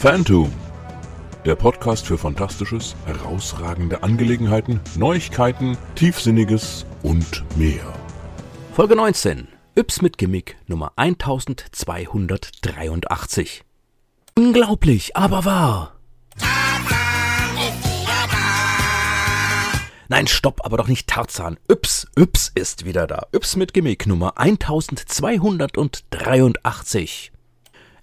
Phantom, der Podcast für Fantastisches, herausragende Angelegenheiten, Neuigkeiten, Tiefsinniges und mehr. Folge 19. Yps mit Gimmick Nummer 1283. Unglaublich, aber wahr. Nein, stopp, aber doch nicht Tarzan. Yps, Yps ist wieder da. Yps mit Gimmick Nummer 1283.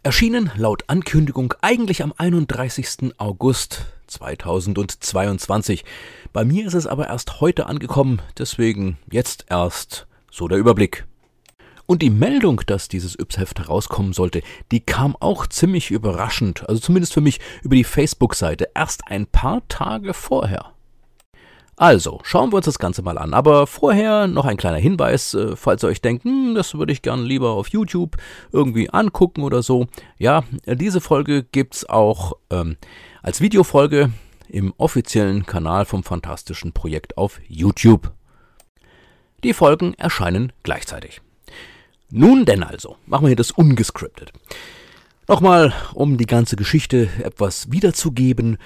Erschienen laut Ankündigung eigentlich am 31. August 2022. Bei mir ist es aber erst heute angekommen, deswegen jetzt erst so der Überblick. Und die Meldung, dass dieses Yps-Heft herauskommen sollte, die kam auch ziemlich überraschend, also zumindest für mich über die Facebook-Seite, erst ein paar Tage vorher. Also, schauen wir uns das Ganze mal an. Aber vorher noch ein kleiner Hinweis, äh, falls ihr euch denkt, hm, das würde ich gern lieber auf YouTube irgendwie angucken oder so. Ja, diese Folge gibt's auch ähm, als Videofolge im offiziellen Kanal vom Fantastischen Projekt auf YouTube. Die Folgen erscheinen gleichzeitig. Nun denn also, machen wir hier das ungescriptet. Nochmal, um die ganze Geschichte etwas wiederzugeben.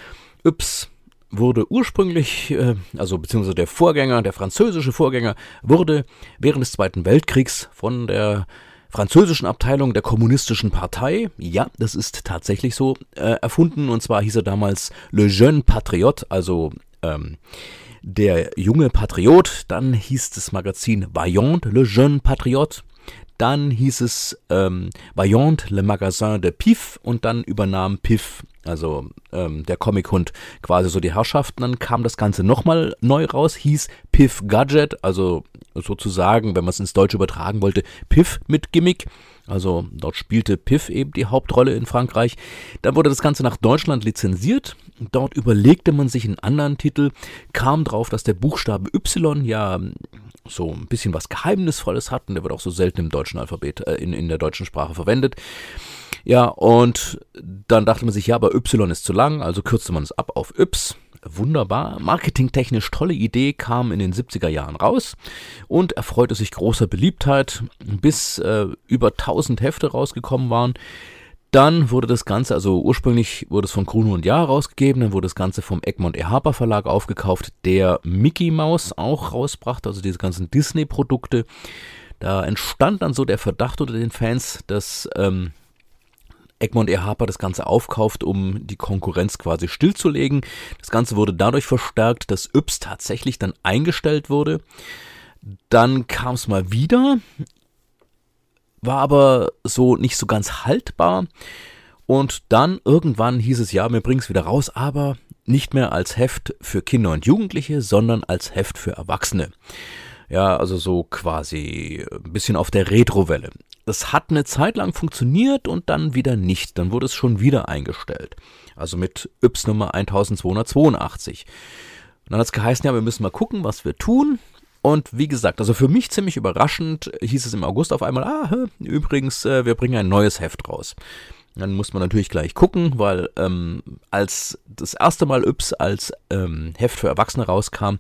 Yps wurde ursprünglich, äh, also beziehungsweise der Vorgänger, der französische Vorgänger, wurde während des Zweiten Weltkriegs von der französischen Abteilung der kommunistischen Partei, ja, das ist tatsächlich so, äh, erfunden. Und zwar hieß er damals Le Jeune Patriote, also ähm, der junge Patriot. Dann hieß das Magazin Vaillant Le Jeune Patriote. Dann hieß es ähm, Vaillant Le Magasin de Pif und dann übernahm Pif, also ähm, der Comichund, quasi so die Herrschaften. Dann kam das Ganze nochmal neu raus, hieß Pif Gadget, also sozusagen, wenn man es ins Deutsche übertragen wollte, Pif mit Gimmick. Also dort spielte Piff eben die Hauptrolle in Frankreich. Dann wurde das Ganze nach Deutschland lizenziert. Dort überlegte man sich einen anderen Titel, kam drauf, dass der Buchstabe Y ja so ein bisschen was Geheimnisvolles hat und der wird auch so selten im deutschen Alphabet, äh, in, in der deutschen Sprache verwendet. Ja, und dann dachte man sich, ja, aber Y ist zu lang, also kürzte man es ab auf Y. Wunderbar, marketingtechnisch tolle Idee, kam in den 70er Jahren raus und erfreute sich großer Beliebtheit, bis äh, über 1000 Hefte rausgekommen waren. Dann wurde das Ganze, also ursprünglich wurde es von Gruno und Jahr rausgegeben, dann wurde das Ganze vom Egmont E. Harper Verlag aufgekauft, der Mickey Mouse auch rausbrachte, also diese ganzen Disney-Produkte. Da entstand dann so der Verdacht unter den Fans, dass ähm, Egmont E. Harper das Ganze aufkauft, um die Konkurrenz quasi stillzulegen. Das Ganze wurde dadurch verstärkt, dass Yps tatsächlich dann eingestellt wurde. Dann kam es mal wieder war aber so nicht so ganz haltbar. Und dann irgendwann hieß es ja, wir bringen es wieder raus, aber nicht mehr als Heft für Kinder und Jugendliche, sondern als Heft für Erwachsene. Ja, also so quasi ein bisschen auf der Retrowelle. Das hat eine Zeit lang funktioniert und dann wieder nicht. Dann wurde es schon wieder eingestellt. Also mit Yps Nummer 1282. Und dann hat es geheißen, ja, wir müssen mal gucken, was wir tun. Und wie gesagt, also für mich ziemlich überraschend hieß es im August auf einmal, ah, übrigens, äh, wir bringen ein neues Heft raus. Dann muss man natürlich gleich gucken, weil ähm, als das erste Mal Yps als ähm, Heft für Erwachsene rauskam,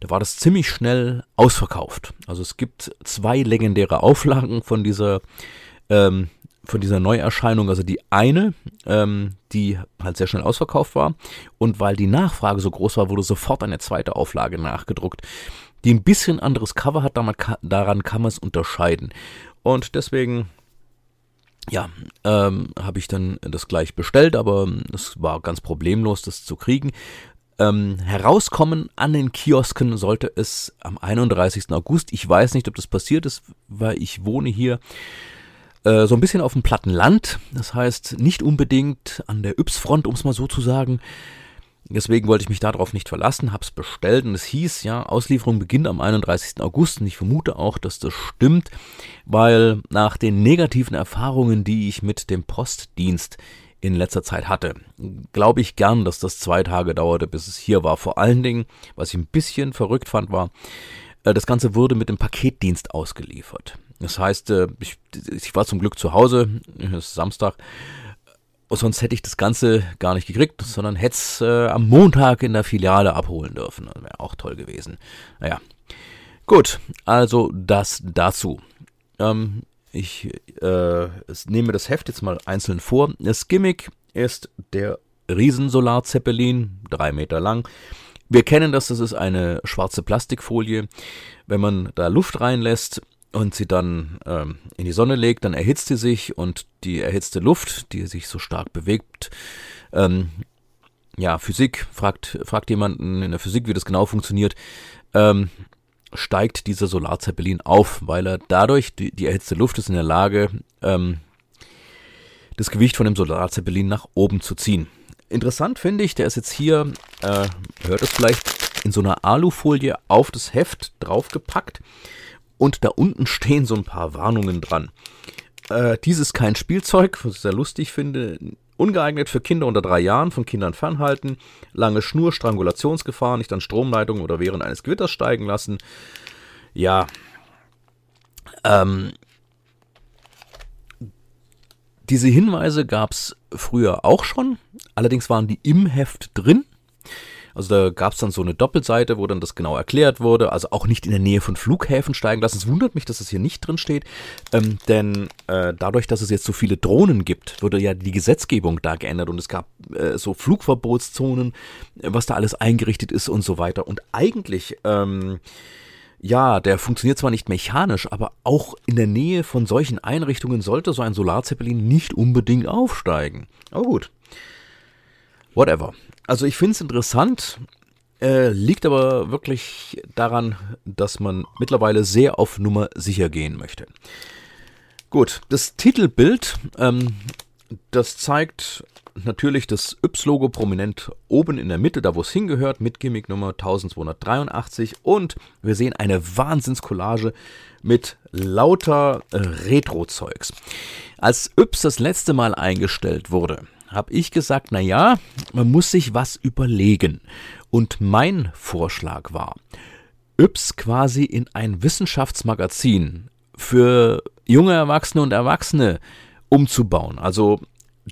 da war das ziemlich schnell ausverkauft. Also es gibt zwei legendäre Auflagen von dieser ähm, von dieser Neuerscheinung, also die eine, ähm, die halt sehr schnell ausverkauft war und weil die Nachfrage so groß war, wurde sofort eine zweite Auflage nachgedruckt die ein bisschen anderes Cover hat, daran kann man es unterscheiden. Und deswegen, ja, ähm, habe ich dann das gleich bestellt, aber es war ganz problemlos, das zu kriegen. Ähm, herauskommen an den Kiosken sollte es am 31. August. Ich weiß nicht, ob das passiert ist, weil ich wohne hier äh, so ein bisschen auf dem platten Land. Das heißt, nicht unbedingt an der Yps-Front, um es mal so zu sagen. Deswegen wollte ich mich darauf nicht verlassen, hab's bestellt und es hieß, ja, Auslieferung beginnt am 31. August und ich vermute auch, dass das stimmt, weil nach den negativen Erfahrungen, die ich mit dem Postdienst in letzter Zeit hatte, glaube ich gern, dass das zwei Tage dauerte, bis es hier war. Vor allen Dingen, was ich ein bisschen verrückt fand, war, äh, das Ganze wurde mit dem Paketdienst ausgeliefert. Das heißt, äh, ich, ich war zum Glück zu Hause, es ist Samstag, sonst hätte ich das Ganze gar nicht gekriegt, sondern hätte es äh, am Montag in der Filiale abholen dürfen. Das wäre auch toll gewesen. Naja. Gut, also das dazu. Ähm, ich äh, nehme das Heft jetzt mal einzeln vor. Das Gimmick ist der Riesensolarzeppelin, drei Meter lang. Wir kennen das, das ist eine schwarze Plastikfolie. Wenn man da Luft reinlässt und sie dann ähm, in die Sonne legt, dann erhitzt sie sich und die erhitzte Luft, die sich so stark bewegt, ähm, ja, Physik, fragt, fragt jemanden in der Physik, wie das genau funktioniert, ähm, steigt dieser Solarzeppelin auf, weil er dadurch, die, die erhitzte Luft ist in der Lage, ähm, das Gewicht von dem Solarzeppelin nach oben zu ziehen. Interessant finde ich, der ist jetzt hier, äh, hört es vielleicht, in so einer Alufolie auf das Heft draufgepackt und da unten stehen so ein paar Warnungen dran. Äh, dies ist kein Spielzeug, was ich sehr lustig finde. Ungeeignet für Kinder unter drei Jahren, von Kindern fernhalten, lange Schnur, Strangulationsgefahr, nicht an Stromleitungen oder während eines Gewitters steigen lassen. Ja, ähm, diese Hinweise gab es früher auch schon, allerdings waren die im Heft drin. Also da gab es dann so eine Doppelseite, wo dann das genau erklärt wurde. Also auch nicht in der Nähe von Flughäfen steigen lassen. Es wundert mich, dass es hier nicht drin steht. Ähm, denn äh, dadurch, dass es jetzt so viele Drohnen gibt, wurde ja die Gesetzgebung da geändert und es gab äh, so Flugverbotszonen, was da alles eingerichtet ist und so weiter. Und eigentlich ähm, ja, der funktioniert zwar nicht mechanisch, aber auch in der Nähe von solchen Einrichtungen sollte so ein Solarzeppelin nicht unbedingt aufsteigen. Aber gut. Whatever. Also ich finde es interessant, äh, liegt aber wirklich daran, dass man mittlerweile sehr auf Nummer sicher gehen möchte. Gut, das Titelbild, ähm, das zeigt natürlich das Yps-Logo prominent oben in der Mitte, da wo es hingehört, mit Gimmick Nummer 1283. Und wir sehen eine Wahnsinnscollage mit lauter Retro-Zeugs. Als Yps das letzte Mal eingestellt wurde, habe ich gesagt, na ja, man muss sich was überlegen. Und mein Vorschlag war, Yps quasi in ein Wissenschaftsmagazin für junge Erwachsene und Erwachsene umzubauen. Also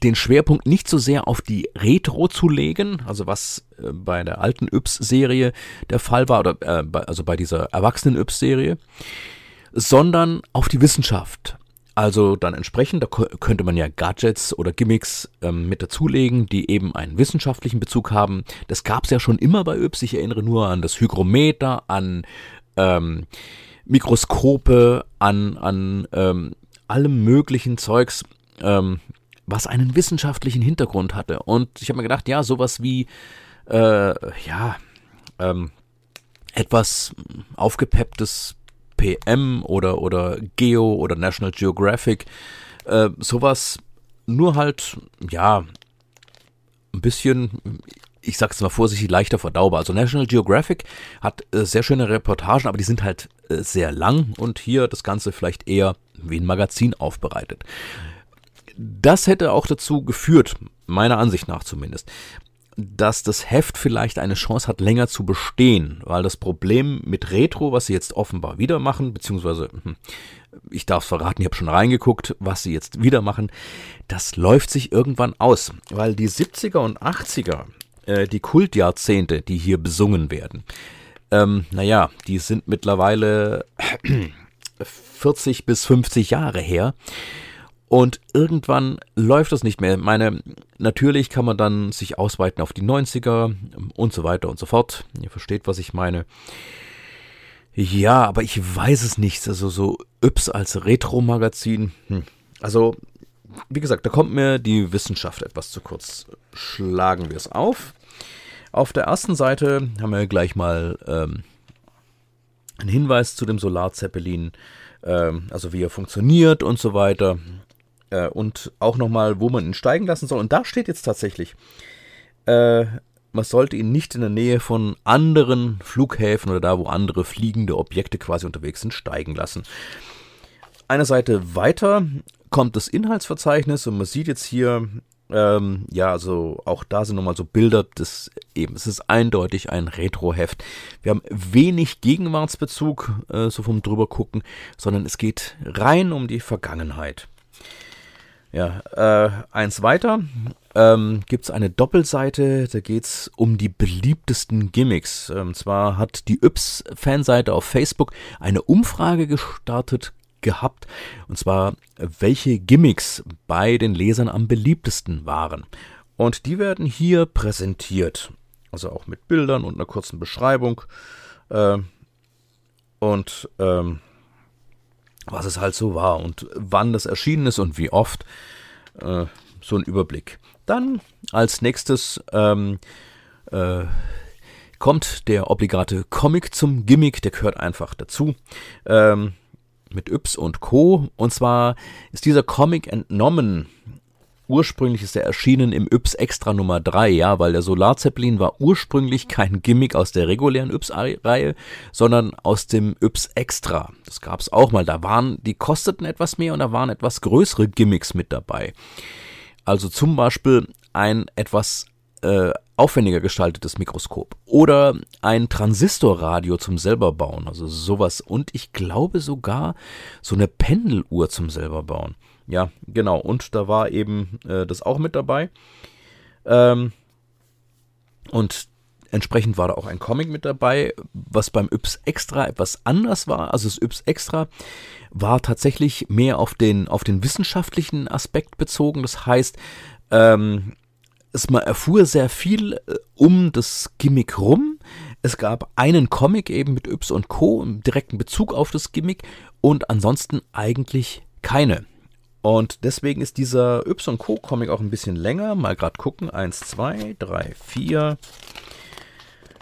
den Schwerpunkt nicht so sehr auf die Retro zu legen, also was äh, bei der alten Yps-Serie der Fall war, oder äh, also bei dieser Erwachsenen-Yps-Serie, sondern auf die Wissenschaft. Also dann entsprechend, da könnte man ja Gadgets oder Gimmicks ähm, mit dazulegen, die eben einen wissenschaftlichen Bezug haben. Das gab es ja schon immer bei Yps. Ich erinnere nur an das Hygrometer, an ähm, Mikroskope, an, an ähm, allem möglichen Zeugs. Ähm, was einen wissenschaftlichen Hintergrund hatte. Und ich habe mir gedacht, ja, sowas wie, äh, ja, ähm, etwas aufgepepptes PM oder, oder Geo oder National Geographic, äh, sowas nur halt, ja, ein bisschen, ich sag's mal vorsichtig, leichter verdaubar. Also National Geographic hat äh, sehr schöne Reportagen, aber die sind halt äh, sehr lang und hier das Ganze vielleicht eher wie ein Magazin aufbereitet. Das hätte auch dazu geführt, meiner Ansicht nach zumindest, dass das Heft vielleicht eine Chance hat, länger zu bestehen, weil das Problem mit Retro, was sie jetzt offenbar wieder machen, beziehungsweise hm, ich darf es verraten, ich habe schon reingeguckt, was sie jetzt wieder machen, das läuft sich irgendwann aus, weil die 70er und 80er, äh, die Kultjahrzehnte, die hier besungen werden, ähm, naja, die sind mittlerweile 40 bis 50 Jahre her. Und irgendwann läuft das nicht mehr. Meine, natürlich kann man dann sich ausweiten auf die 90er und so weiter und so fort. Ihr versteht, was ich meine. Ja, aber ich weiß es nicht. Also so Yps als Retro-Magazin. Hm. Also, wie gesagt, da kommt mir die Wissenschaft etwas zu kurz. Schlagen wir es auf. Auf der ersten Seite haben wir gleich mal ähm, einen Hinweis zu dem Solarzeppelin, ähm, also wie er funktioniert und so weiter. Äh, und auch nochmal, wo man ihn steigen lassen soll. Und da steht jetzt tatsächlich, äh, man sollte ihn nicht in der Nähe von anderen Flughäfen oder da, wo andere fliegende Objekte quasi unterwegs sind, steigen lassen. Eine Seite weiter kommt das Inhaltsverzeichnis und man sieht jetzt hier, ähm, ja, also auch da sind nochmal so Bilder des eben. Es ist eindeutig ein Retro-Heft. Wir haben wenig Gegenwartsbezug, äh, so vom drüber gucken, sondern es geht rein um die Vergangenheit. Ja, äh, eins weiter ähm, gibt es eine Doppelseite, da geht es um die beliebtesten Gimmicks. Ähm, zwar hat die Yps-Fanseite auf Facebook eine Umfrage gestartet gehabt, und zwar welche Gimmicks bei den Lesern am beliebtesten waren. Und die werden hier präsentiert. Also auch mit Bildern und einer kurzen Beschreibung. Äh, und ähm, was es halt so war und wann das erschienen ist und wie oft. Äh, so ein Überblick. Dann als nächstes ähm, äh, kommt der obligate Comic zum Gimmick, der gehört einfach dazu. Ähm, mit Yps und Co. Und zwar ist dieser Comic entnommen. Ursprünglich ist er erschienen im Yps Extra Nummer 3, ja, weil der Solarzeppelin war ursprünglich kein Gimmick aus der regulären Yps-Reihe, sondern aus dem Yps Extra. Das gab es auch mal. Da waren, die kosteten etwas mehr und da waren etwas größere Gimmicks mit dabei. Also zum Beispiel ein etwas äh, aufwendiger gestaltetes Mikroskop oder ein Transistorradio zum selberbauen, also sowas und ich glaube sogar so eine Pendeluhr zum selberbauen. Ja, genau und da war eben äh, das auch mit dabei. Ähm, und entsprechend war da auch ein Comic mit dabei, was beim Yps Extra etwas anders war. Also das Yps Extra war tatsächlich mehr auf den, auf den wissenschaftlichen Aspekt bezogen. Das heißt, ähm, es, man erfuhr sehr viel äh, um das Gimmick rum. Es gab einen Comic eben mit Yps und Co. im direkten Bezug auf das Gimmick und ansonsten eigentlich keine. Und deswegen ist dieser und Co. Comic auch ein bisschen länger. Mal gerade gucken. Eins, zwei, drei, vier.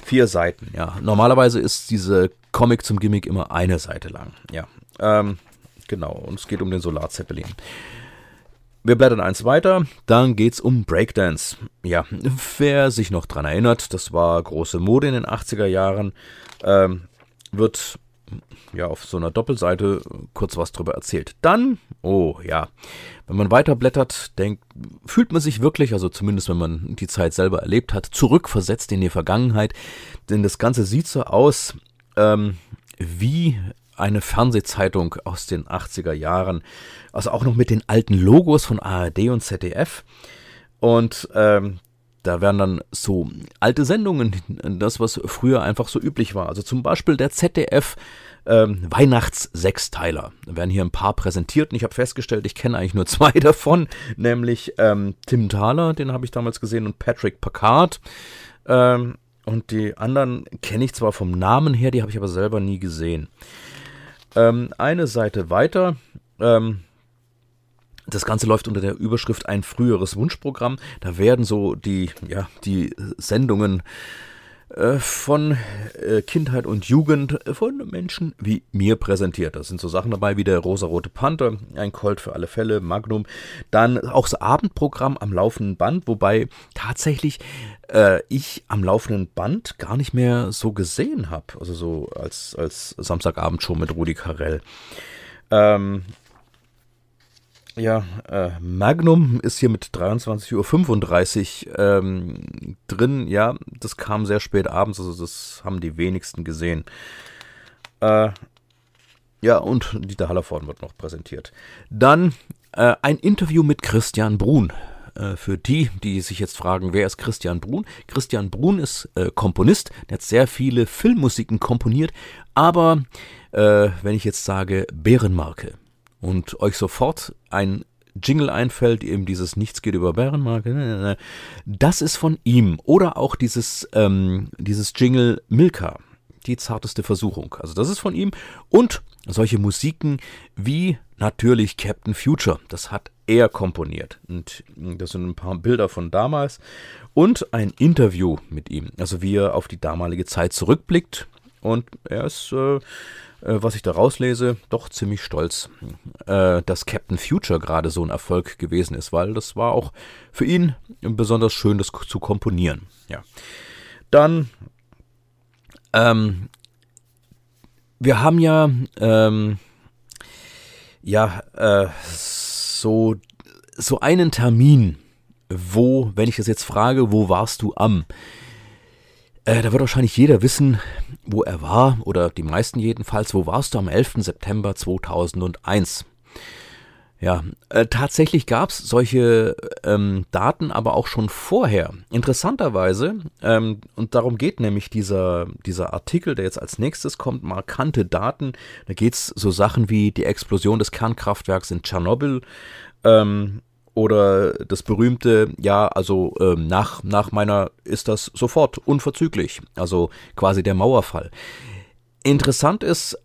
Vier Seiten, ja. Normalerweise ist diese Comic zum Gimmick immer eine Seite lang. Ja. Ähm, genau. Und es geht um den Solarzeppelin. Wir blättern eins weiter, dann geht's um Breakdance. Ja, wer sich noch dran erinnert, das war große Mode in den 80er Jahren, ähm, wird ja auf so einer Doppelseite kurz was drüber erzählt. Dann, oh ja, wenn man weiterblättert, denkt, fühlt man sich wirklich, also zumindest wenn man die Zeit selber erlebt hat, zurückversetzt in die Vergangenheit. Denn das Ganze sieht so aus, ähm, wie eine Fernsehzeitung aus den 80er Jahren. Also auch noch mit den alten Logos von ARD und ZDF. Und ähm, da werden dann so alte Sendungen, das was früher einfach so üblich war. Also zum Beispiel der ZDF ähm, Weihnachts-Sechsteiler. Da werden hier ein paar präsentiert und ich habe festgestellt, ich kenne eigentlich nur zwei davon, nämlich ähm, Tim Thaler, den habe ich damals gesehen, und Patrick Packard. Ähm, und die anderen kenne ich zwar vom Namen her, die habe ich aber selber nie gesehen. Ähm, eine Seite weiter. Ähm, das Ganze läuft unter der Überschrift ein früheres Wunschprogramm. Da werden so die, ja, die Sendungen äh, von äh, Kindheit und Jugend von Menschen wie mir präsentiert. Da sind so Sachen dabei wie der rosarote Panther, ein Colt für alle Fälle, Magnum. Dann auch das Abendprogramm am laufenden Band, wobei tatsächlich äh, ich am laufenden Band gar nicht mehr so gesehen habe. Also so als, als Samstagabendshow mit Rudi Carell. Ähm, ja, äh, Magnum ist hier mit 23.35 Uhr ähm, drin. Ja, das kam sehr spät abends, also das haben die wenigsten gesehen. Äh, ja, und Dieter Hallervorden wird noch präsentiert. Dann äh, ein Interview mit Christian Brun. Äh, für die, die sich jetzt fragen, wer ist Christian Brun? Christian Brun ist äh, Komponist, der hat sehr viele Filmmusiken komponiert, aber äh, wenn ich jetzt sage Bärenmarke, und euch sofort ein Jingle einfällt, eben dieses Nichts geht über Bärenmarke, das ist von ihm. Oder auch dieses, ähm, dieses Jingle Milka, die zarteste Versuchung. Also das ist von ihm. Und solche Musiken wie natürlich Captain Future, das hat er komponiert. Und das sind ein paar Bilder von damals. Und ein Interview mit ihm, also wie er auf die damalige Zeit zurückblickt. Und er ist äh, was ich da rauslese, doch ziemlich stolz, äh, dass Captain Future gerade so ein Erfolg gewesen ist, weil das war auch für ihn besonders schön, das zu komponieren. Ja. Dann, ähm, wir haben ja, ähm, ja, äh, so, so einen Termin, wo, wenn ich das jetzt frage, wo warst du am? Äh, da wird wahrscheinlich jeder wissen, wo er war, oder die meisten jedenfalls. Wo warst du am 11. September 2001? Ja, äh, tatsächlich gab es solche ähm, Daten aber auch schon vorher. Interessanterweise, ähm, und darum geht nämlich dieser, dieser Artikel, der jetzt als nächstes kommt, markante Daten. Da geht es so Sachen wie die Explosion des Kernkraftwerks in Tschernobyl ähm, oder das berühmte, ja, also ähm, nach, nach meiner ist das sofort unverzüglich, also quasi der Mauerfall. Interessant ist,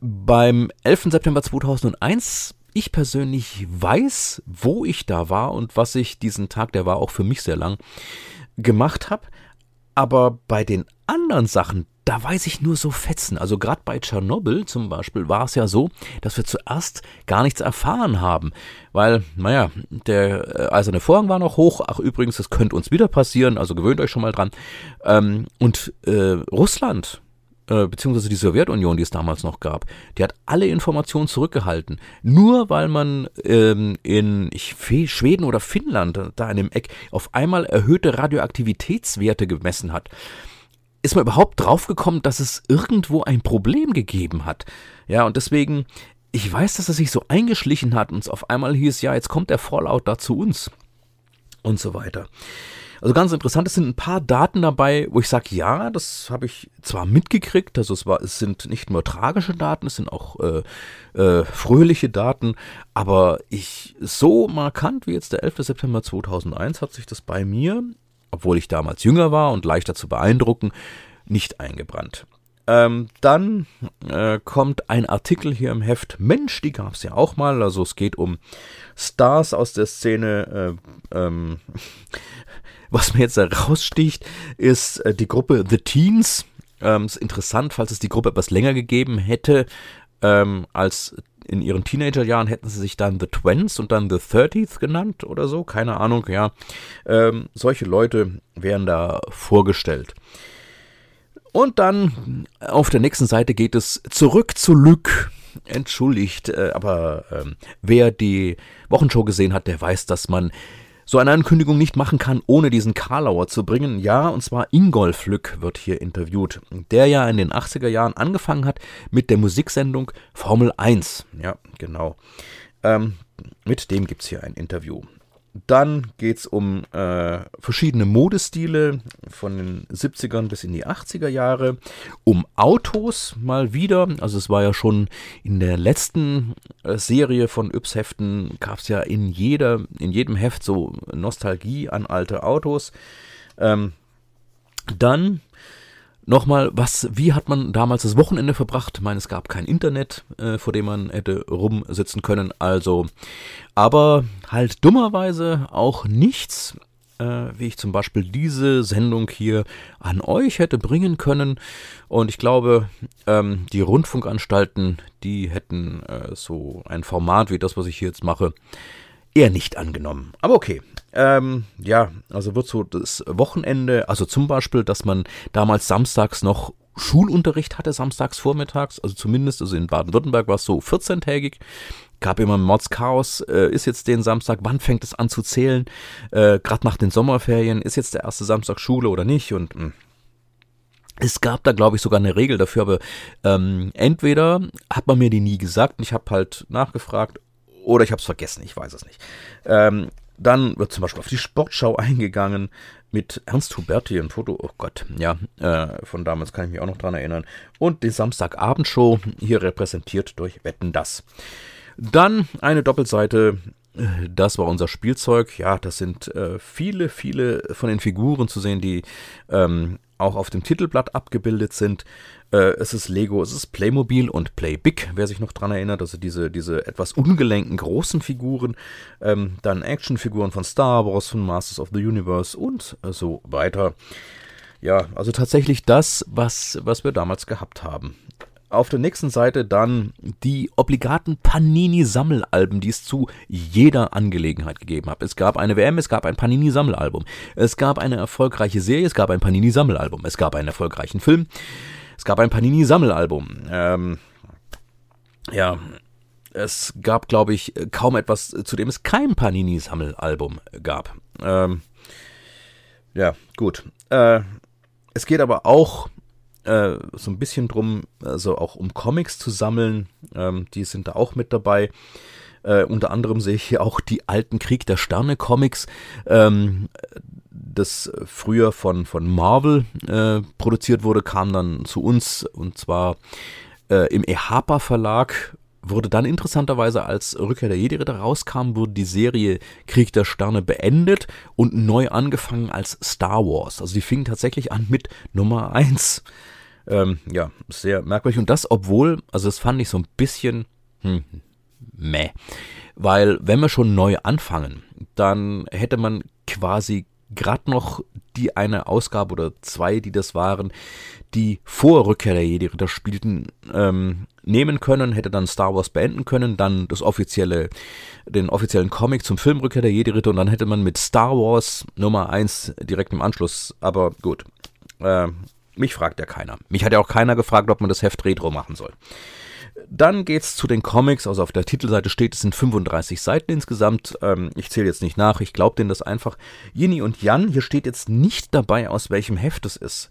beim 11. September 2001, ich persönlich weiß, wo ich da war und was ich diesen Tag, der war auch für mich sehr lang, gemacht habe. Aber bei den anderen Sachen, da weiß ich nur so Fetzen. Also gerade bei Tschernobyl zum Beispiel war es ja so, dass wir zuerst gar nichts erfahren haben. Weil, naja, der äh, eiserne Vorhang war noch hoch. Ach übrigens, das könnte uns wieder passieren, also gewöhnt euch schon mal dran. Ähm, und äh, Russland, äh, beziehungsweise die Sowjetunion, die es damals noch gab, die hat alle Informationen zurückgehalten. Nur weil man ähm, in ich, Schweden oder Finnland, da in dem Eck, auf einmal erhöhte Radioaktivitätswerte gemessen hat ist man überhaupt draufgekommen, dass es irgendwo ein Problem gegeben hat. Ja, und deswegen, ich weiß, dass es sich so eingeschlichen hat und es auf einmal hieß, ja, jetzt kommt der Fallout da zu uns und so weiter. Also ganz interessant, es sind ein paar Daten dabei, wo ich sage, ja, das habe ich zwar mitgekriegt, also es, war, es sind nicht nur tragische Daten, es sind auch äh, äh, fröhliche Daten, aber ich so markant wie jetzt der 11. September 2001 hat sich das bei mir obwohl ich damals jünger war und leichter zu beeindrucken, nicht eingebrannt. Ähm, dann äh, kommt ein Artikel hier im Heft. Mensch, die gab es ja auch mal. Also es geht um Stars aus der Szene. Äh, ähm, was mir jetzt heraussticht, ist äh, die Gruppe The Teens. Ähm, ist interessant, falls es die Gruppe etwas länger gegeben hätte ähm, als in ihren Teenagerjahren hätten sie sich dann The Twents und dann The Thirtieth genannt oder so, keine Ahnung, ja. Ähm, solche Leute werden da vorgestellt. Und dann auf der nächsten Seite geht es zurück zu Lück. Entschuldigt, äh, aber äh, wer die Wochenshow gesehen hat, der weiß, dass man so eine Ankündigung nicht machen kann, ohne diesen Karlauer zu bringen. Ja, und zwar Ingolf Lück wird hier interviewt, der ja in den 80er Jahren angefangen hat mit der Musiksendung Formel 1. Ja, genau. Ähm, mit dem gibt es hier ein Interview. Dann geht es um äh, verschiedene Modestile von den 70ern bis in die 80er Jahre, um Autos mal wieder. Also es war ja schon in der letzten äh, Serie von Yps-Heften, gab es ja in, jeder, in jedem Heft so Nostalgie an alte Autos. Ähm, dann Nochmal, was, wie hat man damals das Wochenende verbracht? Ich meine, es gab kein Internet, äh, vor dem man hätte rumsitzen können, also, aber halt dummerweise auch nichts, äh, wie ich zum Beispiel diese Sendung hier an euch hätte bringen können. Und ich glaube, ähm, die Rundfunkanstalten, die hätten äh, so ein Format wie das, was ich hier jetzt mache, eher nicht angenommen. Aber okay. Ähm, ja, also wird so das Wochenende, also zum Beispiel, dass man damals samstags noch Schulunterricht hatte, samstags vormittags, also zumindest, also in Baden-Württemberg war es so 14-tägig, gab immer Mordschaos, äh, ist jetzt den Samstag, wann fängt es an zu zählen, äh, gerade nach den Sommerferien, ist jetzt der erste Samstag Schule oder nicht und mh. Hm. Es gab da, glaube ich, sogar eine Regel dafür, aber ähm, entweder hat man mir die nie gesagt und ich habe halt nachgefragt oder ich habe es vergessen, ich weiß es nicht. Ähm, dann wird zum Beispiel auf die Sportschau eingegangen mit Ernst Huberti, ein Foto, oh Gott, ja, äh, von damals kann ich mich auch noch dran erinnern. Und die Samstagabendshow, hier repräsentiert durch Wetten das. Dann eine Doppelseite, das war unser Spielzeug. Ja, das sind äh, viele, viele von den Figuren zu sehen, die ähm, auch auf dem Titelblatt abgebildet sind. Äh, es ist Lego, es ist Playmobil und Playbig, wer sich noch dran erinnert, also diese, diese etwas ungelenken großen Figuren, ähm, dann Actionfiguren von Star Wars, von Masters of the Universe und so weiter. Ja, also tatsächlich das, was, was wir damals gehabt haben. Auf der nächsten Seite dann die obligaten Panini-Sammelalben, die es zu jeder Angelegenheit gegeben hat. Es gab eine WM, es gab ein Panini-Sammelalbum. Es gab eine erfolgreiche Serie, es gab ein Panini-Sammelalbum. Es gab einen erfolgreichen Film. Es gab ein Panini-Sammelalbum. Ähm, ja, es gab, glaube ich, kaum etwas, zu dem es kein Panini-Sammelalbum gab. Ähm, ja, gut. Äh, es geht aber auch äh, so ein bisschen drum, also auch um Comics zu sammeln. Ähm, die sind da auch mit dabei. Äh, unter anderem sehe ich hier auch die alten Krieg der Sterne Comics. Ähm, das früher von, von Marvel äh, produziert wurde, kam dann zu uns und zwar äh, im EHAPA Verlag wurde dann interessanterweise, als Rückkehr der Jedi-Ritter rauskam, wurde die Serie Krieg der Sterne beendet und neu angefangen als Star Wars. Also die fing tatsächlich an mit Nummer 1. Ähm, ja, sehr merkwürdig. Und das, obwohl, also das fand ich so ein bisschen, hm, meh. Weil, wenn wir schon neu anfangen, dann hätte man quasi gerade noch die eine Ausgabe oder zwei, die das waren, die vor Rückkehr der Jedi-Ritter spielten, ähm, nehmen können, hätte dann Star Wars beenden können, dann das offizielle, den offiziellen Comic zum Film Rückkehr der Jedi-Ritter und dann hätte man mit Star Wars Nummer 1 direkt im Anschluss, aber gut, äh, mich fragt ja keiner. Mich hat ja auch keiner gefragt, ob man das Heft Retro machen soll. Dann geht's zu den Comics. Also auf der Titelseite steht, es sind 35 Seiten insgesamt. Ähm, ich zähle jetzt nicht nach. Ich glaube denen das einfach. Yini und Jan, hier steht jetzt nicht dabei, aus welchem Heft es ist.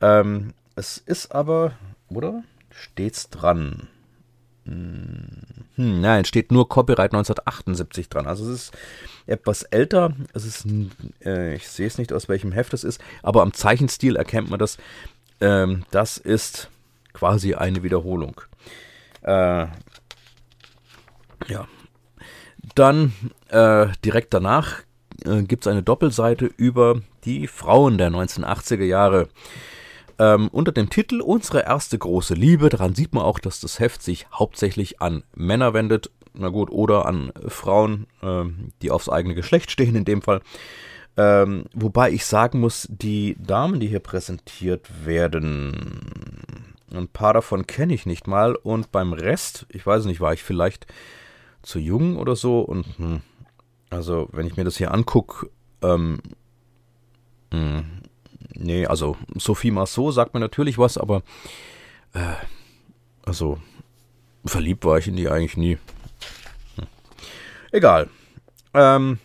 Ähm, es ist aber, oder? Steht's dran? Hm, hm nein, steht nur Copyright 1978 dran. Also es ist etwas älter. Es ist, äh, ich sehe es nicht, aus welchem Heft es ist, aber am Zeichenstil erkennt man das. Ähm, das ist quasi eine Wiederholung. Äh, ja. Dann äh, direkt danach äh, gibt es eine Doppelseite über die Frauen der 1980er Jahre. Ähm, unter dem Titel Unsere erste große Liebe. Daran sieht man auch, dass das Heft sich hauptsächlich an Männer wendet. Na gut, oder an Frauen, äh, die aufs eigene Geschlecht stehen in dem Fall. Ähm, wobei ich sagen muss, die Damen, die hier präsentiert werden, ein paar davon kenne ich nicht mal und beim Rest, ich weiß nicht, war ich vielleicht zu jung oder so und hm, also wenn ich mir das hier angucke, ähm, hm, nee, also Sophie Marceau sagt mir natürlich was, aber äh, also verliebt war ich in die eigentlich nie. Hm. Egal. Ähm,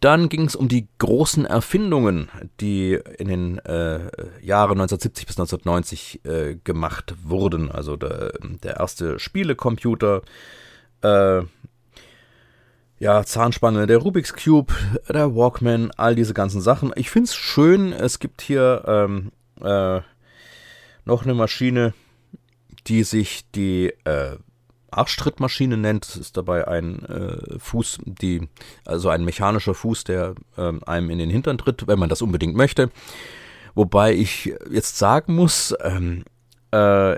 dann ging es um die großen Erfindungen, die in den äh, Jahren 1970 bis 1990 äh, gemacht wurden. Also der, der erste Spielecomputer, äh, ja, Zahnspange, der Rubik's Cube, der Walkman, all diese ganzen Sachen. Ich finde es schön, es gibt hier ähm, äh, noch eine Maschine, die sich die äh, Arschtrittmaschine nennt. Es ist dabei ein äh, Fuß, die, also ein mechanischer Fuß, der äh, einem in den Hintern tritt, wenn man das unbedingt möchte. Wobei ich jetzt sagen muss, ähm, äh,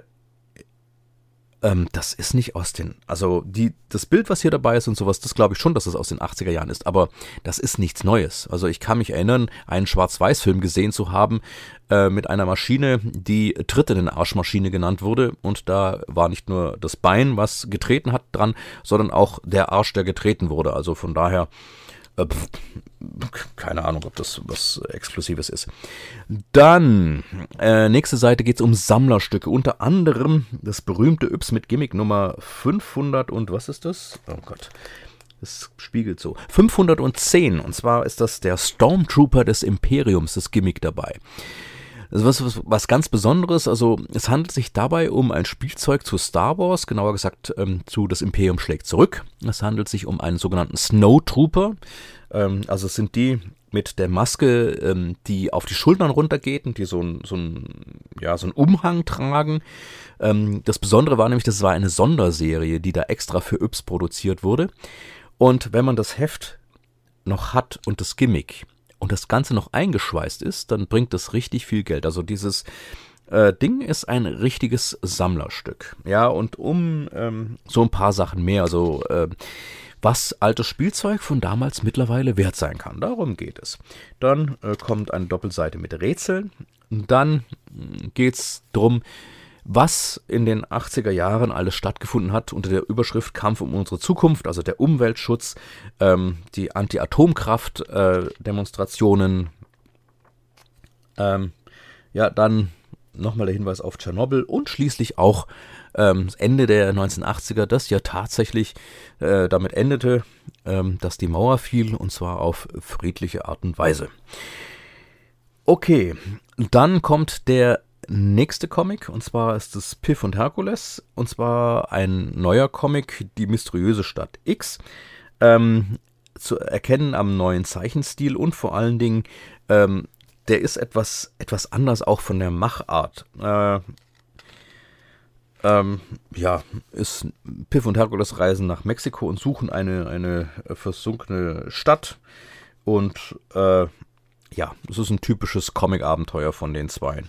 ähm, das ist nicht aus den, also die, das Bild, was hier dabei ist und sowas, das glaube ich schon, dass es aus den 80er Jahren ist, aber das ist nichts Neues. Also ich kann mich erinnern, einen Schwarz-Weiß-Film gesehen zu haben äh, mit einer Maschine, die Tritt in den Arschmaschine genannt wurde und da war nicht nur das Bein, was getreten hat dran, sondern auch der Arsch, der getreten wurde. Also von daher äh, keine Ahnung, ob das was Exklusives ist. Dann, äh, nächste Seite geht es um Sammlerstücke. Unter anderem das berühmte Yps mit Gimmick Nummer 500 und was ist das? Oh Gott. Das spiegelt so. 510. Und zwar ist das der Stormtrooper des Imperiums, das Gimmick dabei. Das ist was, was, ganz Besonderes. Also es handelt sich dabei um ein Spielzeug zu Star Wars, genauer gesagt ähm, zu Das Imperium schlägt zurück. Es handelt sich um einen sogenannten Snowtrooper. Ähm, also es sind die mit der Maske, ähm, die auf die Schultern runtergeht und die so ein, so ein, ja, so einen Umhang tragen. Ähm, das Besondere war nämlich, das war eine Sonderserie, die da extra für Yps produziert wurde. Und wenn man das Heft noch hat und das Gimmick, und das Ganze noch eingeschweißt ist, dann bringt das richtig viel Geld. Also dieses äh, Ding ist ein richtiges Sammlerstück. Ja, und um ähm, so ein paar Sachen mehr, also äh, was altes Spielzeug von damals mittlerweile wert sein kann. Darum geht es. Dann äh, kommt eine Doppelseite mit Rätseln. Dann hm, geht es darum, was in den 80er Jahren alles stattgefunden hat unter der Überschrift Kampf um unsere Zukunft, also der Umweltschutz, ähm, die Anti-Atomkraft-Demonstrationen. Äh, ähm, ja, dann nochmal der Hinweis auf Tschernobyl und schließlich auch ähm, Ende der 1980er, das ja tatsächlich äh, damit endete, ähm, dass die Mauer fiel und zwar auf friedliche Art und Weise. Okay, dann kommt der nächste Comic, und zwar ist es Piff und Herkules, und zwar ein neuer Comic, die mysteriöse Stadt X. Ähm, zu erkennen am neuen Zeichenstil und vor allen Dingen, ähm, der ist etwas, etwas anders auch von der Machart. Äh, ähm, ja, ist Piff und Herkules reisen nach Mexiko und suchen eine, eine versunkene Stadt. Und äh, ja, es ist ein typisches Comic-Abenteuer von den Zweien.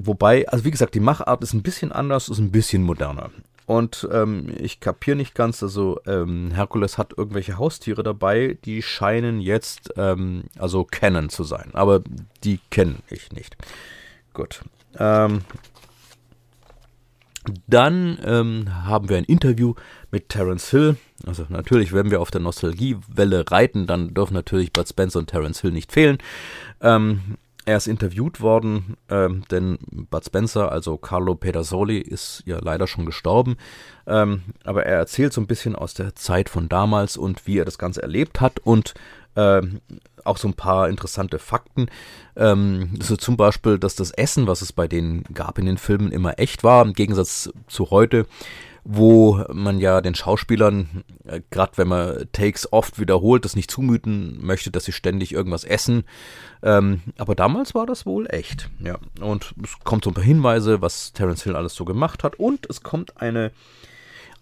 Wobei, also wie gesagt, die Machart ist ein bisschen anders, ist ein bisschen moderner. Und ähm, ich kapiere nicht ganz, also ähm, Herkules hat irgendwelche Haustiere dabei, die scheinen jetzt, ähm, also kennen zu sein. Aber die kenne ich nicht. Gut. Ähm, dann ähm, haben wir ein Interview mit Terence Hill. Also natürlich, wenn wir auf der Nostalgiewelle reiten, dann dürfen natürlich Bud Spencer und Terence Hill nicht fehlen. Ähm, er ist interviewt worden, ähm, denn Bud Spencer, also Carlo Pedersoli, ist ja leider schon gestorben. Ähm, aber er erzählt so ein bisschen aus der Zeit von damals und wie er das Ganze erlebt hat und ähm, auch so ein paar interessante Fakten. Ähm, so zum Beispiel, dass das Essen, was es bei denen gab in den Filmen, immer echt war, im Gegensatz zu heute wo man ja den Schauspielern, äh, gerade wenn man Takes oft wiederholt, das nicht zumuten möchte, dass sie ständig irgendwas essen. Ähm, aber damals war das wohl echt. Ja. Und es kommt so ein paar Hinweise, was Terence Hill alles so gemacht hat. Und es kommt eine,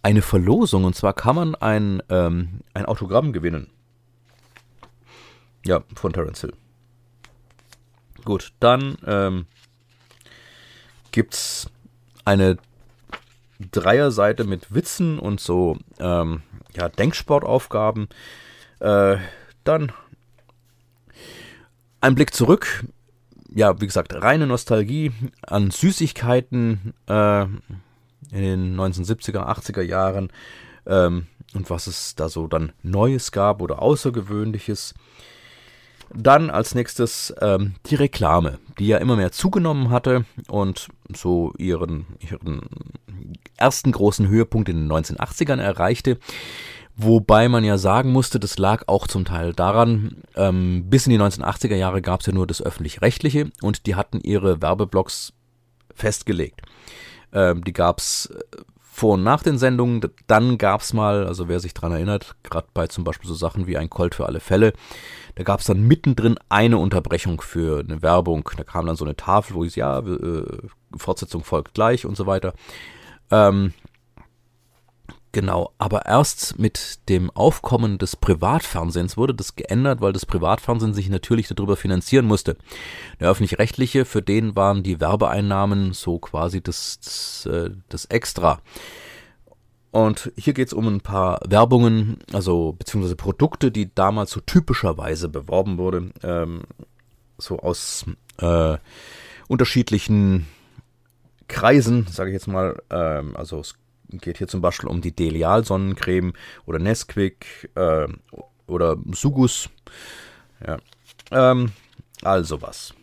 eine Verlosung. Und zwar kann man ein, ähm, ein Autogramm gewinnen. Ja, von Terence Hill. Gut, dann ähm, gibt es eine Dreierseite mit Witzen und so ähm, ja, Denksportaufgaben. Äh, dann ein Blick zurück. Ja, wie gesagt, reine Nostalgie an Süßigkeiten äh, in den 1970er, 80er Jahren ähm, und was es da so dann Neues gab oder Außergewöhnliches. Dann als nächstes ähm, die Reklame, die ja immer mehr zugenommen hatte und so ihren, ihren ersten großen Höhepunkt in den 1980ern erreichte. Wobei man ja sagen musste, das lag auch zum Teil daran, ähm, bis in die 1980er Jahre gab es ja nur das öffentlich-rechtliche und die hatten ihre Werbeblocks festgelegt. Ähm, die gab es äh, vor und nach den Sendungen. Dann gab es mal, also wer sich dran erinnert, gerade bei zum Beispiel so Sachen wie ein Colt für alle Fälle, da gab es dann mittendrin eine Unterbrechung für eine Werbung. Da kam dann so eine Tafel, wo hieß, ja, äh, Fortsetzung folgt gleich und so weiter. Ähm, Genau, aber erst mit dem Aufkommen des Privatfernsehens wurde das geändert, weil das Privatfernsehen sich natürlich darüber finanzieren musste. Der öffentlich-rechtliche, für den waren die Werbeeinnahmen so quasi das, das, äh, das Extra. Und hier geht es um ein paar Werbungen, also beziehungsweise Produkte, die damals so typischerweise beworben wurde, ähm, so aus äh, unterschiedlichen Kreisen, sage ich jetzt mal, ähm, also es geht hier zum Beispiel um die Delial-Sonnencreme oder Nesquik äh, oder Sugus. Ja. Ähm, also was.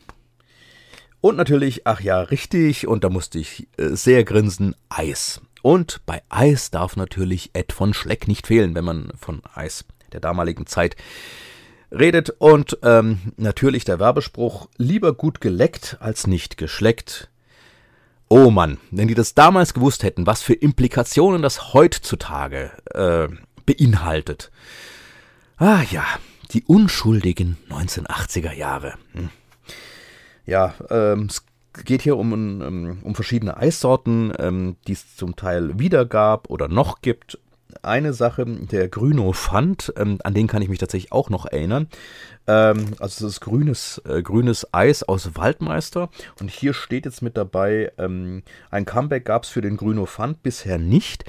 Und natürlich, ach ja, richtig, und da musste ich äh, sehr grinsen, Eis. Und bei Eis darf natürlich Ed von Schleck nicht fehlen, wenn man von Eis der damaligen Zeit redet. Und ähm, natürlich der Werbespruch, lieber gut geleckt als nicht geschleckt. Oh Mann, wenn die das damals gewusst hätten, was für Implikationen das heutzutage äh, beinhaltet. Ah ja, die unschuldigen 1980er Jahre. Hm. Ja, ähm, es geht hier um, um, verschiedene Eissorten, ähm, die es zum Teil wieder gab oder noch gibt eine Sache, der Grüno Fand, ähm, an den kann ich mich tatsächlich auch noch erinnern. Ähm, also es ist grünes, äh, grünes Eis aus Waldmeister. Und hier steht jetzt mit dabei, ähm, ein Comeback gab es für den Grüno Fand bisher nicht.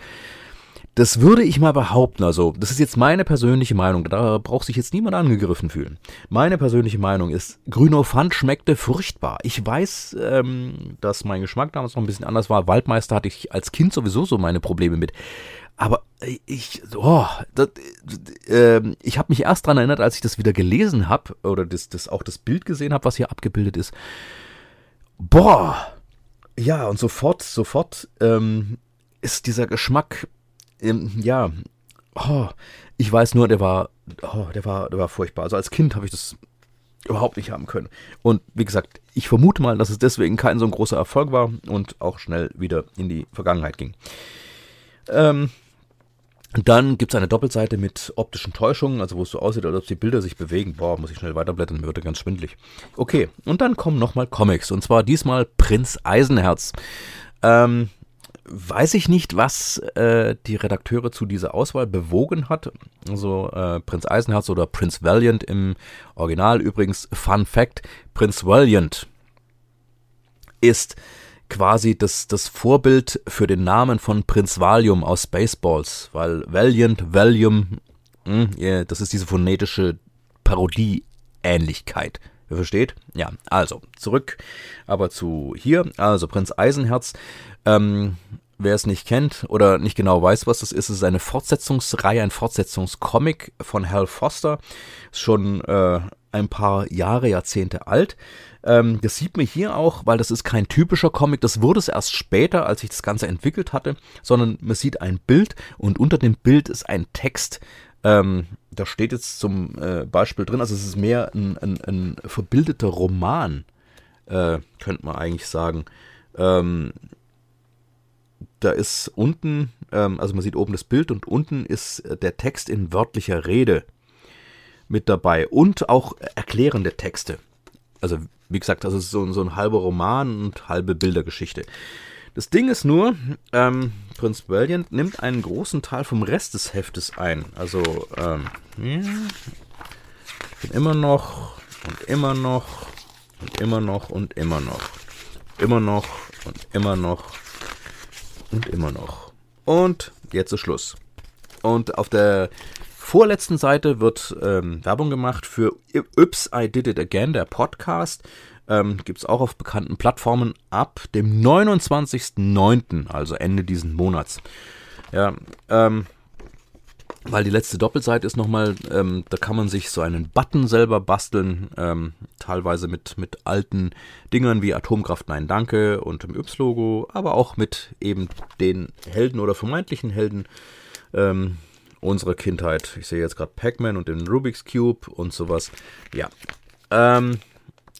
Das würde ich mal behaupten, also das ist jetzt meine persönliche Meinung, da braucht sich jetzt niemand angegriffen fühlen. Meine persönliche Meinung ist, Grüno Pfand schmeckte furchtbar. Ich weiß, ähm, dass mein Geschmack damals noch ein bisschen anders war. Waldmeister hatte ich als Kind sowieso so meine Probleme mit. Aber ich, oh, das, äh, ich habe mich erst daran erinnert, als ich das wieder gelesen habe oder das, das auch das Bild gesehen habe, was hier abgebildet ist. Boah, ja und sofort, sofort ähm, ist dieser Geschmack, ähm, ja, oh, ich weiß nur, der war, oh, der war, der war furchtbar. Also als Kind habe ich das überhaupt nicht haben können. Und wie gesagt, ich vermute mal, dass es deswegen kein so großer Erfolg war und auch schnell wieder in die Vergangenheit ging. Ähm, dann gibt es eine Doppelseite mit optischen Täuschungen, also wo es so aussieht, als ob die Bilder sich bewegen. Boah, muss ich schnell weiterblättern, mir wird ganz schwindlig. Okay, und dann kommen nochmal Comics, und zwar diesmal Prinz Eisenherz. Ähm, weiß ich nicht, was äh, die Redakteure zu dieser Auswahl bewogen hat. Also äh, Prinz Eisenherz oder Prince Valiant im Original. Übrigens, Fun Fact, Prince Valiant ist quasi das, das Vorbild für den Namen von Prinz Valium aus Spaceballs, weil Valiant, Valium, mh, hm, yeah, das ist diese phonetische Parodie-Ähnlichkeit. Ihr versteht? Ja, also zurück aber zu hier. Also Prinz Eisenherz. Ähm, wer es nicht kennt oder nicht genau weiß, was das ist, ist eine Fortsetzungsreihe, ein Fortsetzungscomic von Hal Foster. Ist schon äh, ein paar Jahre, Jahrzehnte alt. Ähm, das sieht man hier auch, weil das ist kein typischer Comic. Das wurde es erst später, als ich das Ganze entwickelt hatte, sondern man sieht ein Bild und unter dem Bild ist ein Text. Ähm, da steht jetzt zum äh, Beispiel drin, also es ist mehr ein, ein, ein verbildeter Roman, äh, könnte man eigentlich sagen. Ähm, da ist unten, ähm, also man sieht oben das Bild und unten ist der Text in wörtlicher Rede mit dabei und auch erklärende Texte. Also wie gesagt, das ist so, so ein halber Roman und halbe Bildergeschichte. Das Ding ist nur, ähm, Prince Valiant nimmt einen großen Teil vom Rest des Heftes ein. Also, ähm, ich bin immer noch und immer noch und immer noch und immer noch. Immer noch und immer noch und immer noch. Und jetzt ist Schluss. Und auf der vorletzten Seite wird ähm, Werbung gemacht für Yps I Did It Again, der Podcast. Ähm, Gibt es auch auf bekannten Plattformen ab dem 29.09., also Ende diesen Monats. Ja, ähm, weil die letzte Doppelseite ist nochmal, ähm, da kann man sich so einen Button selber basteln, ähm, teilweise mit, mit alten Dingern wie Atomkraft Nein Danke und dem Yps-Logo, aber auch mit eben den Helden oder vermeintlichen Helden ähm, unserer Kindheit. Ich sehe jetzt gerade Pac-Man und den Rubik's Cube und sowas. Ja. Ähm,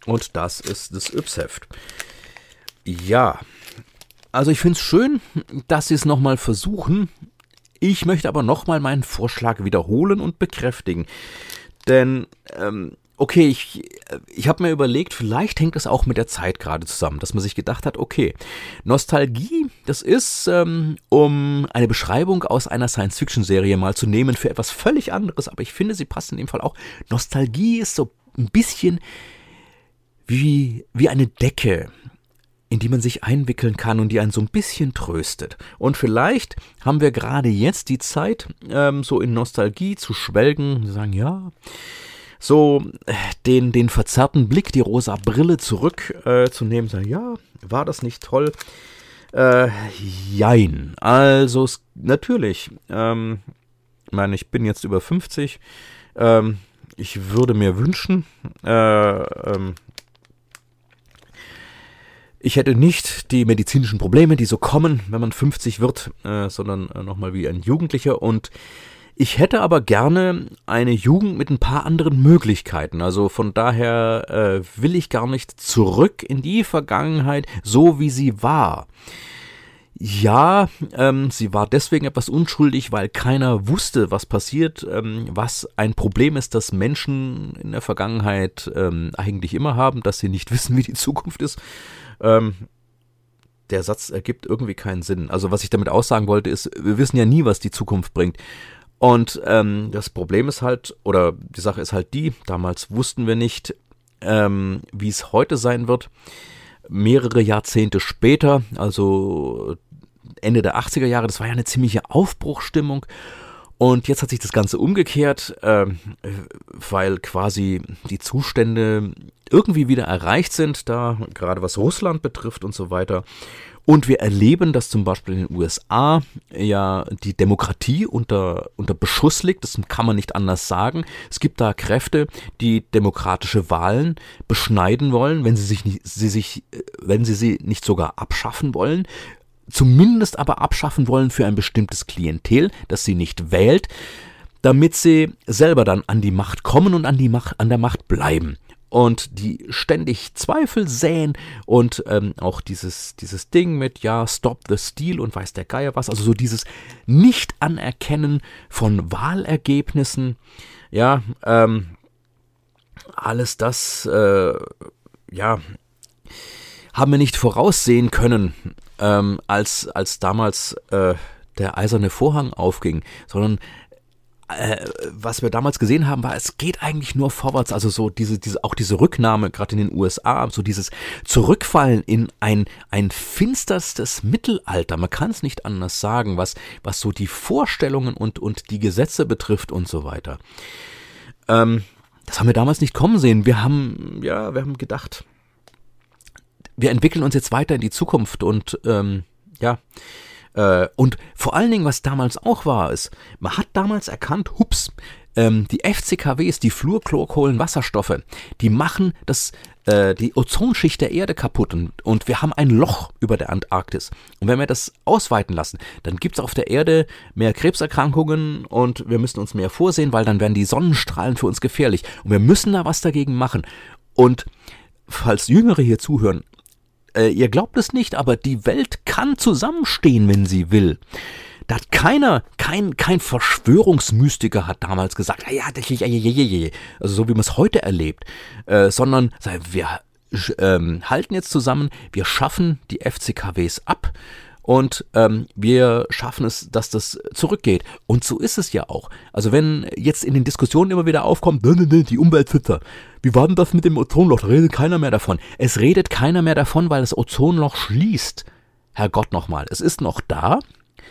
und das ist das Yps-Heft. Ja. Also ich finde es schön, dass sie es nochmal versuchen ich möchte aber nochmal meinen Vorschlag wiederholen und bekräftigen. Denn, ähm, okay, ich, ich habe mir überlegt, vielleicht hängt es auch mit der Zeit gerade zusammen, dass man sich gedacht hat, okay, Nostalgie, das ist, ähm, um eine Beschreibung aus einer Science-Fiction-Serie mal zu nehmen für etwas völlig anderes, aber ich finde, sie passt in dem Fall auch. Nostalgie ist so ein bisschen wie, wie eine Decke in die man sich einwickeln kann und die einen so ein bisschen tröstet. Und vielleicht haben wir gerade jetzt die Zeit, ähm, so in Nostalgie zu schwelgen, sagen, ja, so den, den verzerrten Blick, die rosa Brille zurückzunehmen, äh, sagen, ja, war das nicht toll? Äh, jein. Also, natürlich, ähm, ich meine, ich bin jetzt über 50, ähm, ich würde mir wünschen, äh, ähm, ich hätte nicht die medizinischen Probleme, die so kommen, wenn man 50 wird, äh, sondern äh, nochmal wie ein Jugendlicher. Und ich hätte aber gerne eine Jugend mit ein paar anderen Möglichkeiten. Also von daher äh, will ich gar nicht zurück in die Vergangenheit, so wie sie war. Ja, ähm, sie war deswegen etwas unschuldig, weil keiner wusste, was passiert, ähm, was ein Problem ist, das Menschen in der Vergangenheit ähm, eigentlich immer haben, dass sie nicht wissen, wie die Zukunft ist. Ähm, der Satz ergibt irgendwie keinen Sinn. Also was ich damit aussagen wollte, ist, wir wissen ja nie, was die Zukunft bringt. Und ähm, das Problem ist halt, oder die Sache ist halt die, damals wussten wir nicht, ähm, wie es heute sein wird. Mehrere Jahrzehnte später, also Ende der 80er Jahre, das war ja eine ziemliche Aufbruchstimmung. Und jetzt hat sich das Ganze umgekehrt, äh, weil quasi die Zustände irgendwie wieder erreicht sind, da gerade was Russland betrifft und so weiter. Und wir erleben, dass zum Beispiel in den USA ja die Demokratie unter, unter Beschuss liegt. Das kann man nicht anders sagen. Es gibt da Kräfte, die demokratische Wahlen beschneiden wollen, wenn sie sich, nicht, sie sich, äh, wenn sie sie nicht sogar abschaffen wollen zumindest aber abschaffen wollen für ein bestimmtes Klientel, das sie nicht wählt, damit sie selber dann an die Macht kommen und an, die Macht, an der Macht bleiben. Und die ständig Zweifel säen und ähm, auch dieses, dieses Ding mit, ja, Stop the Steal und weiß der Geier was, also so dieses Nicht-Anerkennen von Wahlergebnissen, ja, ähm, alles das, äh, ja, haben wir nicht voraussehen können ähm, als, als damals äh, der eiserne Vorhang aufging, sondern äh, was wir damals gesehen haben, war, es geht eigentlich nur vorwärts. Also so diese, diese, auch diese Rücknahme, gerade in den USA, so dieses Zurückfallen in ein, ein finsterstes Mittelalter. Man kann es nicht anders sagen, was, was so die Vorstellungen und, und die Gesetze betrifft und so weiter. Ähm, das haben wir damals nicht kommen sehen. Wir haben, ja, wir haben gedacht, wir entwickeln uns jetzt weiter in die Zukunft und ähm, ja, äh, und vor allen Dingen, was damals auch war, ist, man hat damals erkannt, hups, ähm, die FCKWs, die Fluorchlorkohlenwasserstoffe, die machen das, äh, die Ozonschicht der Erde kaputt und, und wir haben ein Loch über der Antarktis. Und wenn wir das ausweiten lassen, dann gibt es auf der Erde mehr Krebserkrankungen und wir müssen uns mehr vorsehen, weil dann werden die Sonnenstrahlen für uns gefährlich. Und wir müssen da was dagegen machen. Und falls Jüngere hier zuhören, äh, ihr glaubt es nicht, aber die Welt kann zusammenstehen, wenn sie will. Da hat keiner, kein, kein Verschwörungsmystiker hat damals gesagt, ja, also so wie man es heute erlebt, äh, sondern wir ähm, halten jetzt zusammen, wir schaffen die FCKWs ab und ähm, wir schaffen es, dass das zurückgeht. Und so ist es ja auch. Also wenn jetzt in den Diskussionen immer wieder aufkommt, die Umweltschützer, wie war denn das mit dem Ozonloch? Da redet keiner mehr davon. Es redet keiner mehr davon, weil das Ozonloch schließt. Herrgott nochmal, es ist noch da.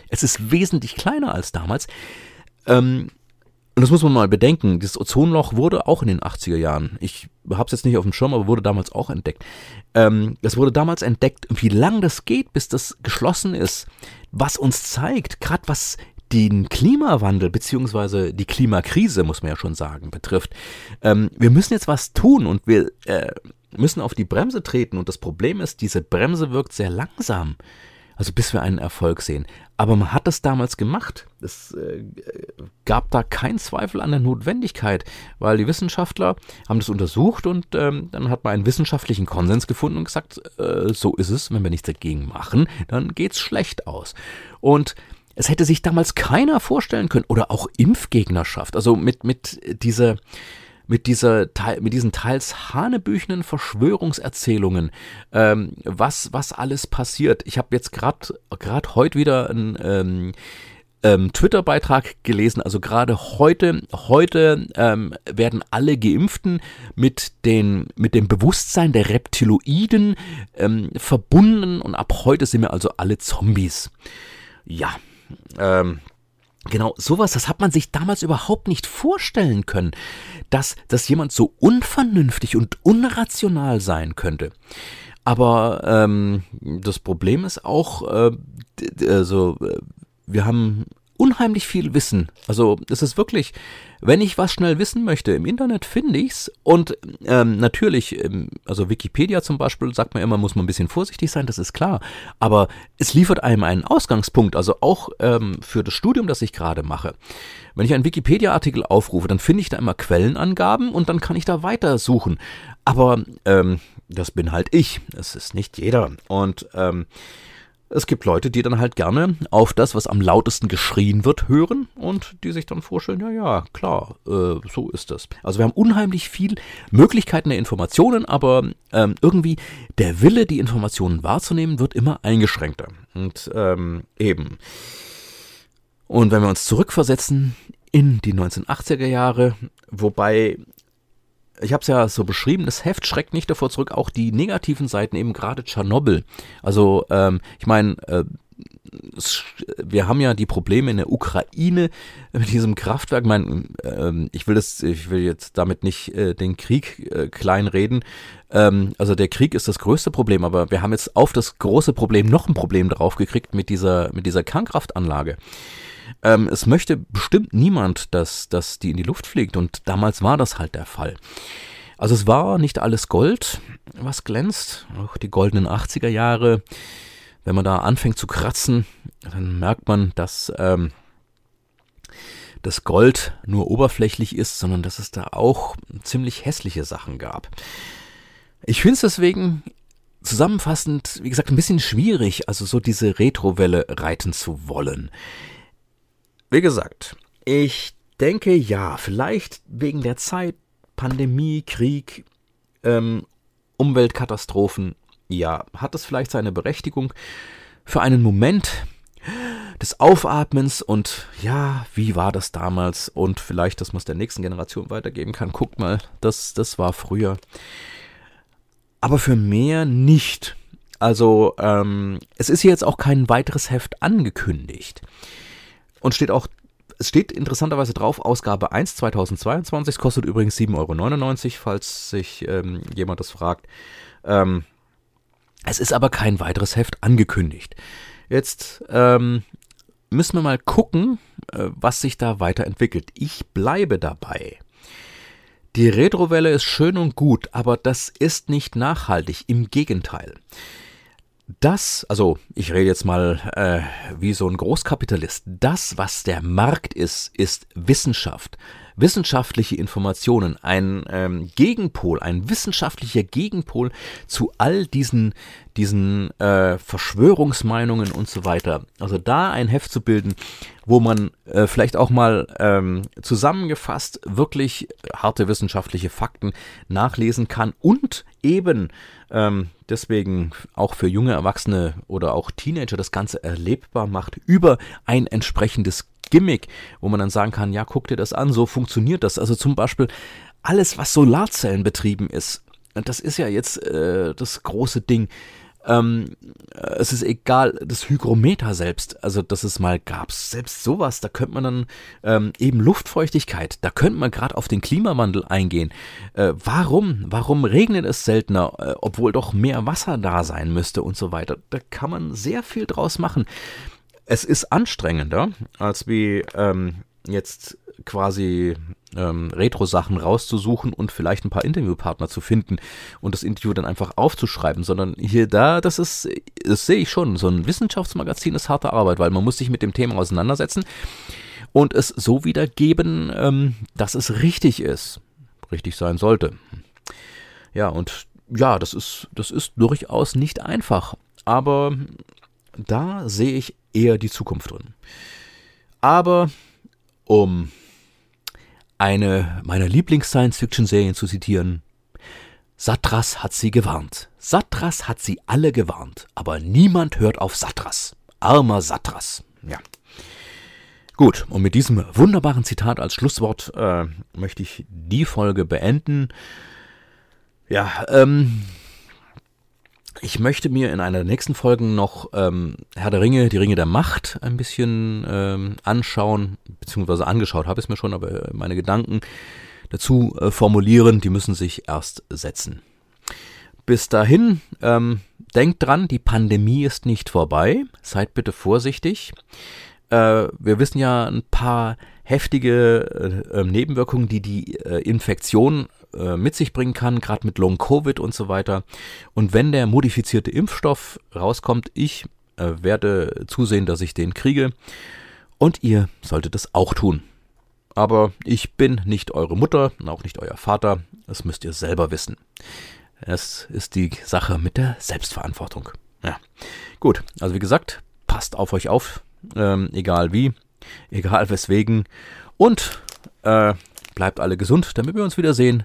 Es ist wesentlich kleiner als damals. Ähm, und das muss man mal bedenken. Das Ozonloch wurde auch in den 80er Jahren, ich habe es jetzt nicht auf dem Schirm, aber wurde damals auch entdeckt. Ähm, wurde damals entdeckt. Wie lange das geht, bis das geschlossen ist, was uns zeigt, gerade was den Klimawandel beziehungsweise die Klimakrise, muss man ja schon sagen, betrifft. Ähm, wir müssen jetzt was tun und wir äh, müssen auf die Bremse treten. Und das Problem ist, diese Bremse wirkt sehr langsam. Also bis wir einen Erfolg sehen. Aber man hat das damals gemacht. Es äh, gab da keinen Zweifel an der Notwendigkeit, weil die Wissenschaftler haben das untersucht und ähm, dann hat man einen wissenschaftlichen Konsens gefunden und gesagt, äh, so ist es, wenn wir nichts dagegen machen, dann geht's schlecht aus. Und es hätte sich damals keiner vorstellen können oder auch Impfgegnerschaft, also mit mit dieser mit dieser mit diesen teils hanebüchenen Verschwörungserzählungen, ähm, was was alles passiert. Ich habe jetzt gerade heute wieder ein ähm, ähm, Twitter-Beitrag gelesen. Also gerade heute, heute ähm, werden alle Geimpften mit, den, mit dem Bewusstsein der Reptiloiden ähm, verbunden und ab heute sind wir also alle Zombies. Ja, ähm, Genau, sowas, das hat man sich damals überhaupt nicht vorstellen können, dass, dass jemand so unvernünftig und unrational sein könnte. Aber ähm, das Problem ist auch, äh, also, äh, wir haben unheimlich viel Wissen. Also es ist wirklich, wenn ich was schnell wissen möchte, im Internet finde ich's. Und ähm, natürlich, ähm, also Wikipedia zum Beispiel, sagt man immer, muss man ein bisschen vorsichtig sein, das ist klar. Aber es liefert einem einen Ausgangspunkt, also auch ähm, für das Studium, das ich gerade mache. Wenn ich einen Wikipedia-Artikel aufrufe, dann finde ich da immer Quellenangaben und dann kann ich da weiter suchen. Aber ähm, das bin halt ich. Es ist nicht jeder. Und ähm, es gibt Leute, die dann halt gerne auf das, was am lautesten geschrien wird, hören und die sich dann vorstellen, ja, ja, klar, äh, so ist das. Also wir haben unheimlich viel Möglichkeiten der Informationen, aber ähm, irgendwie der Wille, die Informationen wahrzunehmen, wird immer eingeschränkter. Und ähm, eben. Und wenn wir uns zurückversetzen in die 1980er Jahre, wobei ich habe es ja so beschrieben, das Heft schreckt nicht davor zurück, auch die negativen Seiten, eben gerade Tschernobyl. Also ähm, ich meine, äh, wir haben ja die Probleme in der Ukraine mit diesem Kraftwerk. Ich, mein, ähm, ich will das, ich will jetzt damit nicht äh, den Krieg äh, kleinreden. Ähm, also der Krieg ist das größte Problem, aber wir haben jetzt auf das große Problem noch ein Problem drauf gekriegt mit dieser mit dieser Kernkraftanlage. Ähm, es möchte bestimmt niemand, dass, dass die in die Luft fliegt und damals war das halt der Fall. Also es war nicht alles Gold, was glänzt. Auch die goldenen 80er Jahre, wenn man da anfängt zu kratzen, dann merkt man, dass ähm, das Gold nur oberflächlich ist, sondern dass es da auch ziemlich hässliche Sachen gab. Ich finde es deswegen zusammenfassend, wie gesagt, ein bisschen schwierig, also so diese Retrowelle reiten zu wollen. Wie gesagt, ich denke ja, vielleicht wegen der Zeit, Pandemie, Krieg, ähm, Umweltkatastrophen, ja, hat es vielleicht seine Berechtigung. für einen Moment des Aufatmens und ja, wie war das damals und vielleicht, dass man es der nächsten Generation weitergeben kann. Guckt mal, das, das war früher. Aber für mehr nicht. Also ähm, es ist hier jetzt auch kein weiteres Heft angekündigt. Und steht auch, es steht interessanterweise drauf, Ausgabe 1 2022, kostet übrigens 7,99 Euro, falls sich ähm, jemand das fragt. Ähm, es ist aber kein weiteres Heft angekündigt. Jetzt ähm, müssen wir mal gucken, äh, was sich da weiterentwickelt. Ich bleibe dabei. Die Retrowelle ist schön und gut, aber das ist nicht nachhaltig. Im Gegenteil. Das, also ich rede jetzt mal äh, wie so ein Großkapitalist, das, was der Markt ist, ist Wissenschaft. Wissenschaftliche Informationen, ein ähm, Gegenpol, ein wissenschaftlicher Gegenpol zu all diesen, diesen äh, Verschwörungsmeinungen und so weiter. Also da ein Heft zu bilden, wo man äh, vielleicht auch mal ähm, zusammengefasst wirklich harte wissenschaftliche Fakten nachlesen kann und eben ähm, deswegen auch für junge Erwachsene oder auch Teenager das Ganze erlebbar macht über ein entsprechendes Gimmick, wo man dann sagen kann, ja, guck dir das an, so funktioniert das. Also zum Beispiel alles, was Solarzellen betrieben ist, das ist ja jetzt äh, das große Ding. Ähm, es ist egal, das Hygrometer selbst, also dass es mal gab, selbst sowas, da könnte man dann ähm, eben Luftfeuchtigkeit, da könnte man gerade auf den Klimawandel eingehen. Äh, warum? Warum regnet es seltener, äh, obwohl doch mehr Wasser da sein müsste und so weiter? Da kann man sehr viel draus machen. Es ist anstrengender, als wie ähm, jetzt quasi ähm, Retro-Sachen rauszusuchen und vielleicht ein paar Interviewpartner zu finden und das Interview dann einfach aufzuschreiben, sondern hier da, das ist, das sehe ich schon, so ein Wissenschaftsmagazin ist harte Arbeit, weil man muss sich mit dem Thema auseinandersetzen und es so wiedergeben, ähm, dass es richtig ist, richtig sein sollte. Ja, und ja, das ist, das ist durchaus nicht einfach, aber da sehe ich eher die Zukunft drin. Aber um eine meiner Lieblings-Science-Fiction-Serien zu zitieren, Satras hat sie gewarnt. Satras hat sie alle gewarnt, aber niemand hört auf Satras. Armer Satras. Ja. Gut, und mit diesem wunderbaren Zitat als Schlusswort äh, möchte ich die Folge beenden. Ja, ähm, ich möchte mir in einer der nächsten Folgen noch ähm, Herr der Ringe, die Ringe der Macht ein bisschen ähm, anschauen, beziehungsweise angeschaut habe ich es mir schon, aber meine Gedanken dazu äh, formulieren, die müssen sich erst setzen. Bis dahin, ähm, denkt dran, die Pandemie ist nicht vorbei. Seid bitte vorsichtig. Äh, wir wissen ja ein paar heftige äh, Nebenwirkungen, die die äh, Infektion äh, mit sich bringen kann, gerade mit Long Covid und so weiter. Und wenn der modifizierte Impfstoff rauskommt, ich äh, werde zusehen, dass ich den kriege. Und ihr solltet es auch tun. Aber ich bin nicht eure Mutter und auch nicht euer Vater. Das müsst ihr selber wissen. Es ist die Sache mit der Selbstverantwortung. Ja. Gut, also wie gesagt, passt auf euch auf, ähm, egal wie, egal weswegen. Und äh, bleibt alle gesund, damit wir uns wiedersehen.